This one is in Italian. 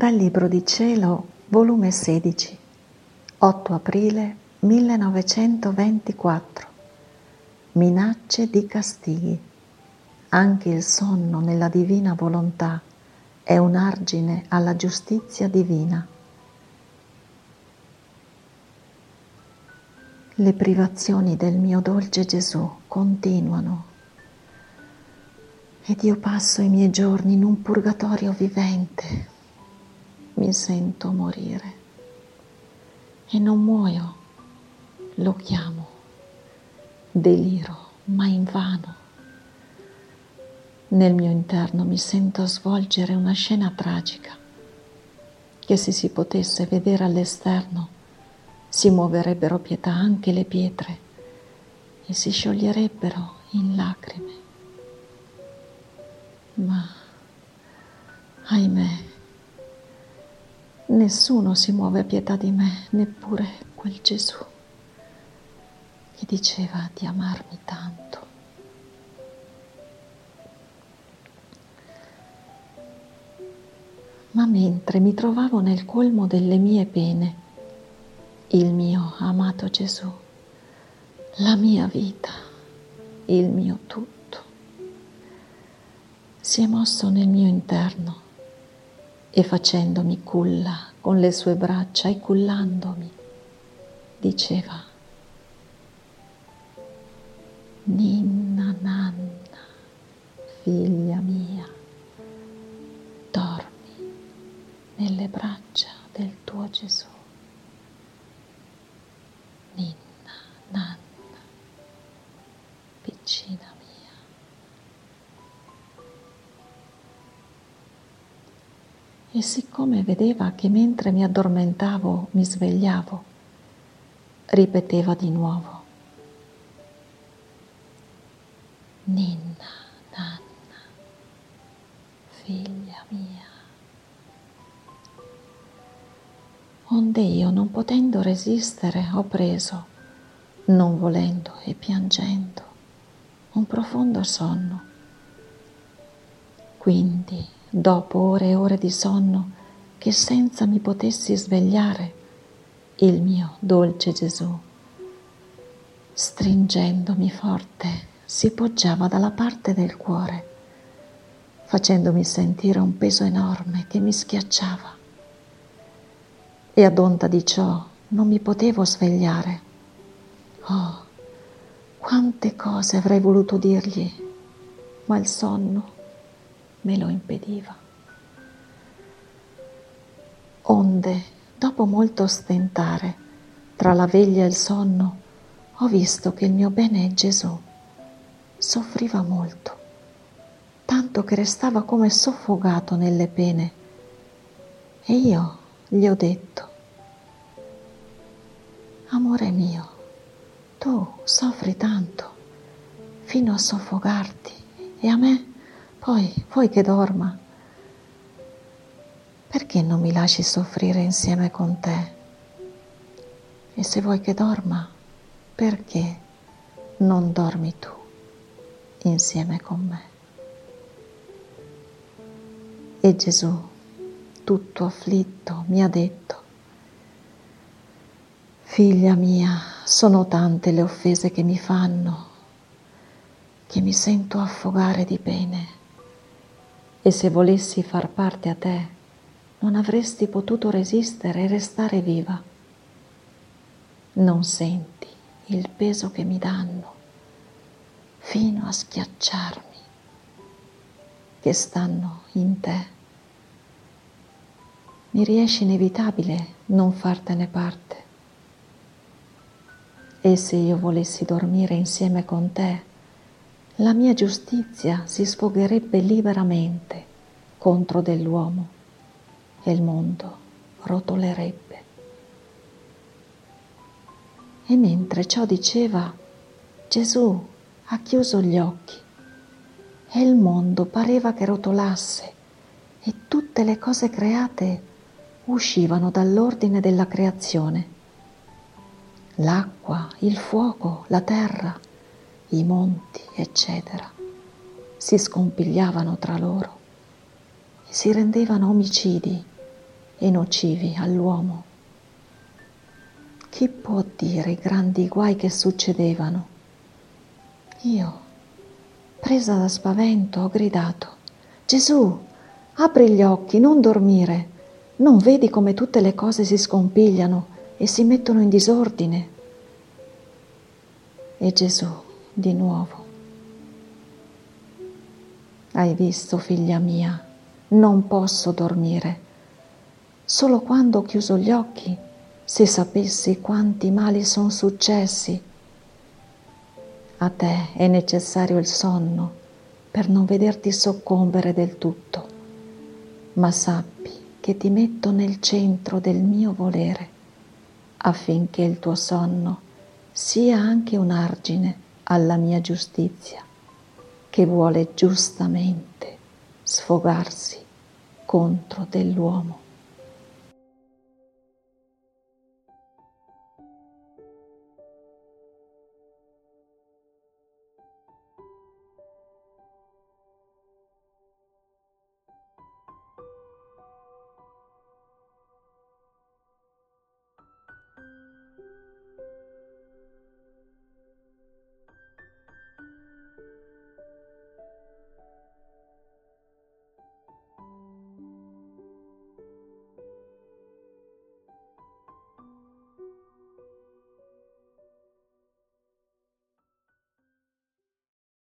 Dal Libro di Cielo, volume 16, 8 aprile 1924. Minacce di castighi. Anche il sonno nella divina volontà è un argine alla giustizia divina. Le privazioni del mio dolce Gesù continuano ed io passo i miei giorni in un purgatorio vivente mi sento morire e non muoio, lo chiamo, deliro, ma invano. Nel mio interno mi sento svolgere una scena tragica che se si potesse vedere all'esterno si muoverebbero pietà anche le pietre e si scioglierebbero in lacrime. Ma, ahimè, Nessuno si muove a pietà di me, neppure quel Gesù che diceva di amarmi tanto. Ma mentre mi trovavo nel colmo delle mie pene, il mio amato Gesù, la mia vita, il mio tutto, si è mosso nel mio interno e facendomi culla con le sue braccia e cullandomi, diceva, Ninna nanna, figlia mia, dormi nelle braccia del tuo Gesù. Ninna e siccome vedeva che mentre mi addormentavo mi svegliavo, ripeteva di nuovo, Ninna, nanna, figlia mia. Onde io, non potendo resistere, ho preso, non volendo e piangendo, un profondo sonno. Quindi dopo ore e ore di sonno, che senza mi potessi svegliare, il mio dolce Gesù, stringendomi forte, si poggiava dalla parte del cuore, facendomi sentire un peso enorme che mi schiacciava. E ad onta di ciò non mi potevo svegliare. Oh, quante cose avrei voluto dirgli, ma il sonno me lo impediva. Onde, dopo molto stentare, tra la veglia e il sonno, ho visto che il mio bene Gesù soffriva molto, tanto che restava come soffocato nelle pene. E io gli ho detto, amore mio, tu soffri tanto fino a soffocarti e a me poi vuoi che dorma? Perché non mi lasci soffrire insieme con te? E se vuoi che dorma, perché non dormi tu insieme con me? E Gesù, tutto afflitto, mi ha detto, Figlia mia, sono tante le offese che mi fanno, che mi sento affogare di pene e se volessi far parte a te, non avresti potuto resistere e restare viva. Non senti il peso che mi danno fino a schiacciarmi, che stanno in te. Mi riesce inevitabile non fartene parte. E se io volessi dormire insieme con te, la mia giustizia si sfogherebbe liberamente contro dell'uomo e il mondo rotolerebbe. E mentre ciò diceva, Gesù ha chiuso gli occhi e il mondo pareva che rotolasse e tutte le cose create uscivano dall'ordine della creazione. L'acqua, il fuoco, la terra, i monti, eccetera, si scompigliavano tra loro e si rendevano omicidi e nocivi all'uomo. Chi può dire i grandi guai che succedevano? Io, presa da spavento, ho gridato, Gesù, apri gli occhi, non dormire, non vedi come tutte le cose si scompigliano e si mettono in disordine? E Gesù, di nuovo, hai visto, figlia mia, non posso dormire. Solo quando ho chiuso gli occhi, se sapessi quanti mali sono successi. A te è necessario il sonno per non vederti soccombere del tutto, ma sappi che ti metto nel centro del mio volere affinché il tuo sonno sia anche un argine alla mia giustizia che vuole giustamente sfogarsi contro dell'uomo.